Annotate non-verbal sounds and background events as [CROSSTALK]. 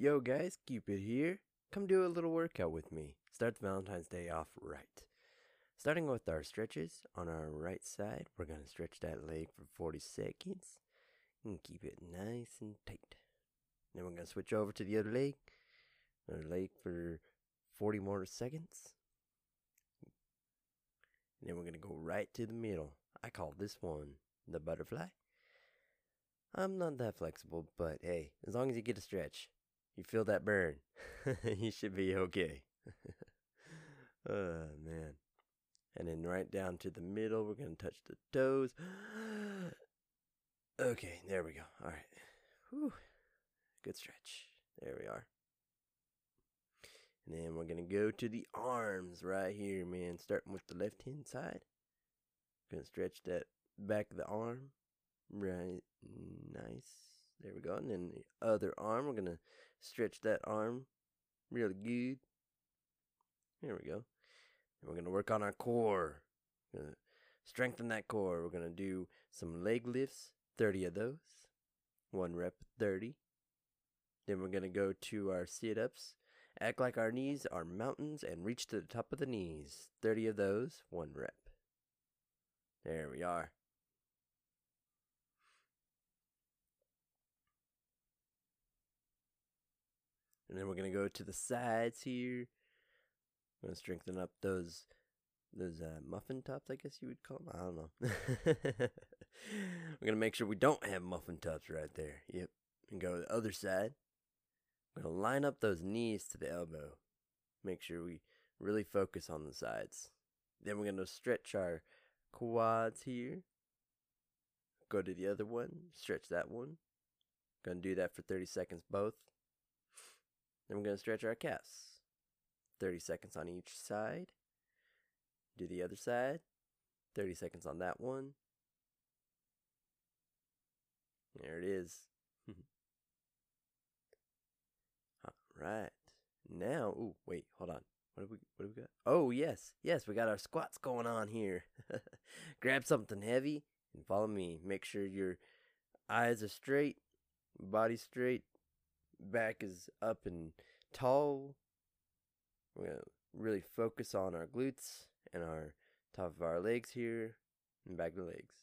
Yo guys, Cupid here. Come do a little workout with me. Start the Valentine's Day off right. Starting with our stretches on our right side, we're going to stretch that leg for 40 seconds and keep it nice and tight. Then we're going to switch over to the other leg, other leg for 40 more seconds. And then we're going to go right to the middle. I call this one the butterfly. I'm not that flexible, but hey, as long as you get a stretch, you feel that burn, [LAUGHS] you should be okay. [LAUGHS] oh, man. And then right down to the middle, we're going to touch the toes. [GASPS] okay, there we go. All right. Whew. Good stretch. There we are. And then we're going to go to the arms right here, man. Starting with the left hand side. Going to stretch that back of the arm. Right. Nice. There we go. And then the other arm, we're going to stretch that arm really good. There we go. And we're going to work on our core. Strengthen that core. We're going to do some leg lifts, 30 of those. One rep, 30. Then we're going to go to our sit ups. Act like our knees are mountains and reach to the top of the knees. 30 of those, one rep. There we are. And then we're to go to the sides here. I'm to strengthen up those those uh, muffin tops, I guess you would call them. I don't know. [LAUGHS] we're to make sure we don't have muffin tops right there. Yep. And go to the other side. Going to line up those knees to the elbow. Make sure we really focus on the sides. Then we're to stretch our quads here. Go to the other one, stretch that one. To do that for 30 seconds both. Then we're going to stretch our calves. 30 seconds on each side. Do the other side. 30 seconds on that one. There it is. [LAUGHS] All right. Now, ooh, wait, hold on. What have we what have we got? Oh, yes. Yes, we got our squats going on here. [LAUGHS] Grab something heavy and follow me. Make sure your eyes are straight, body straight, back is up and tall. We're going to really focus on our glutes and our top of our legs here and back of the legs.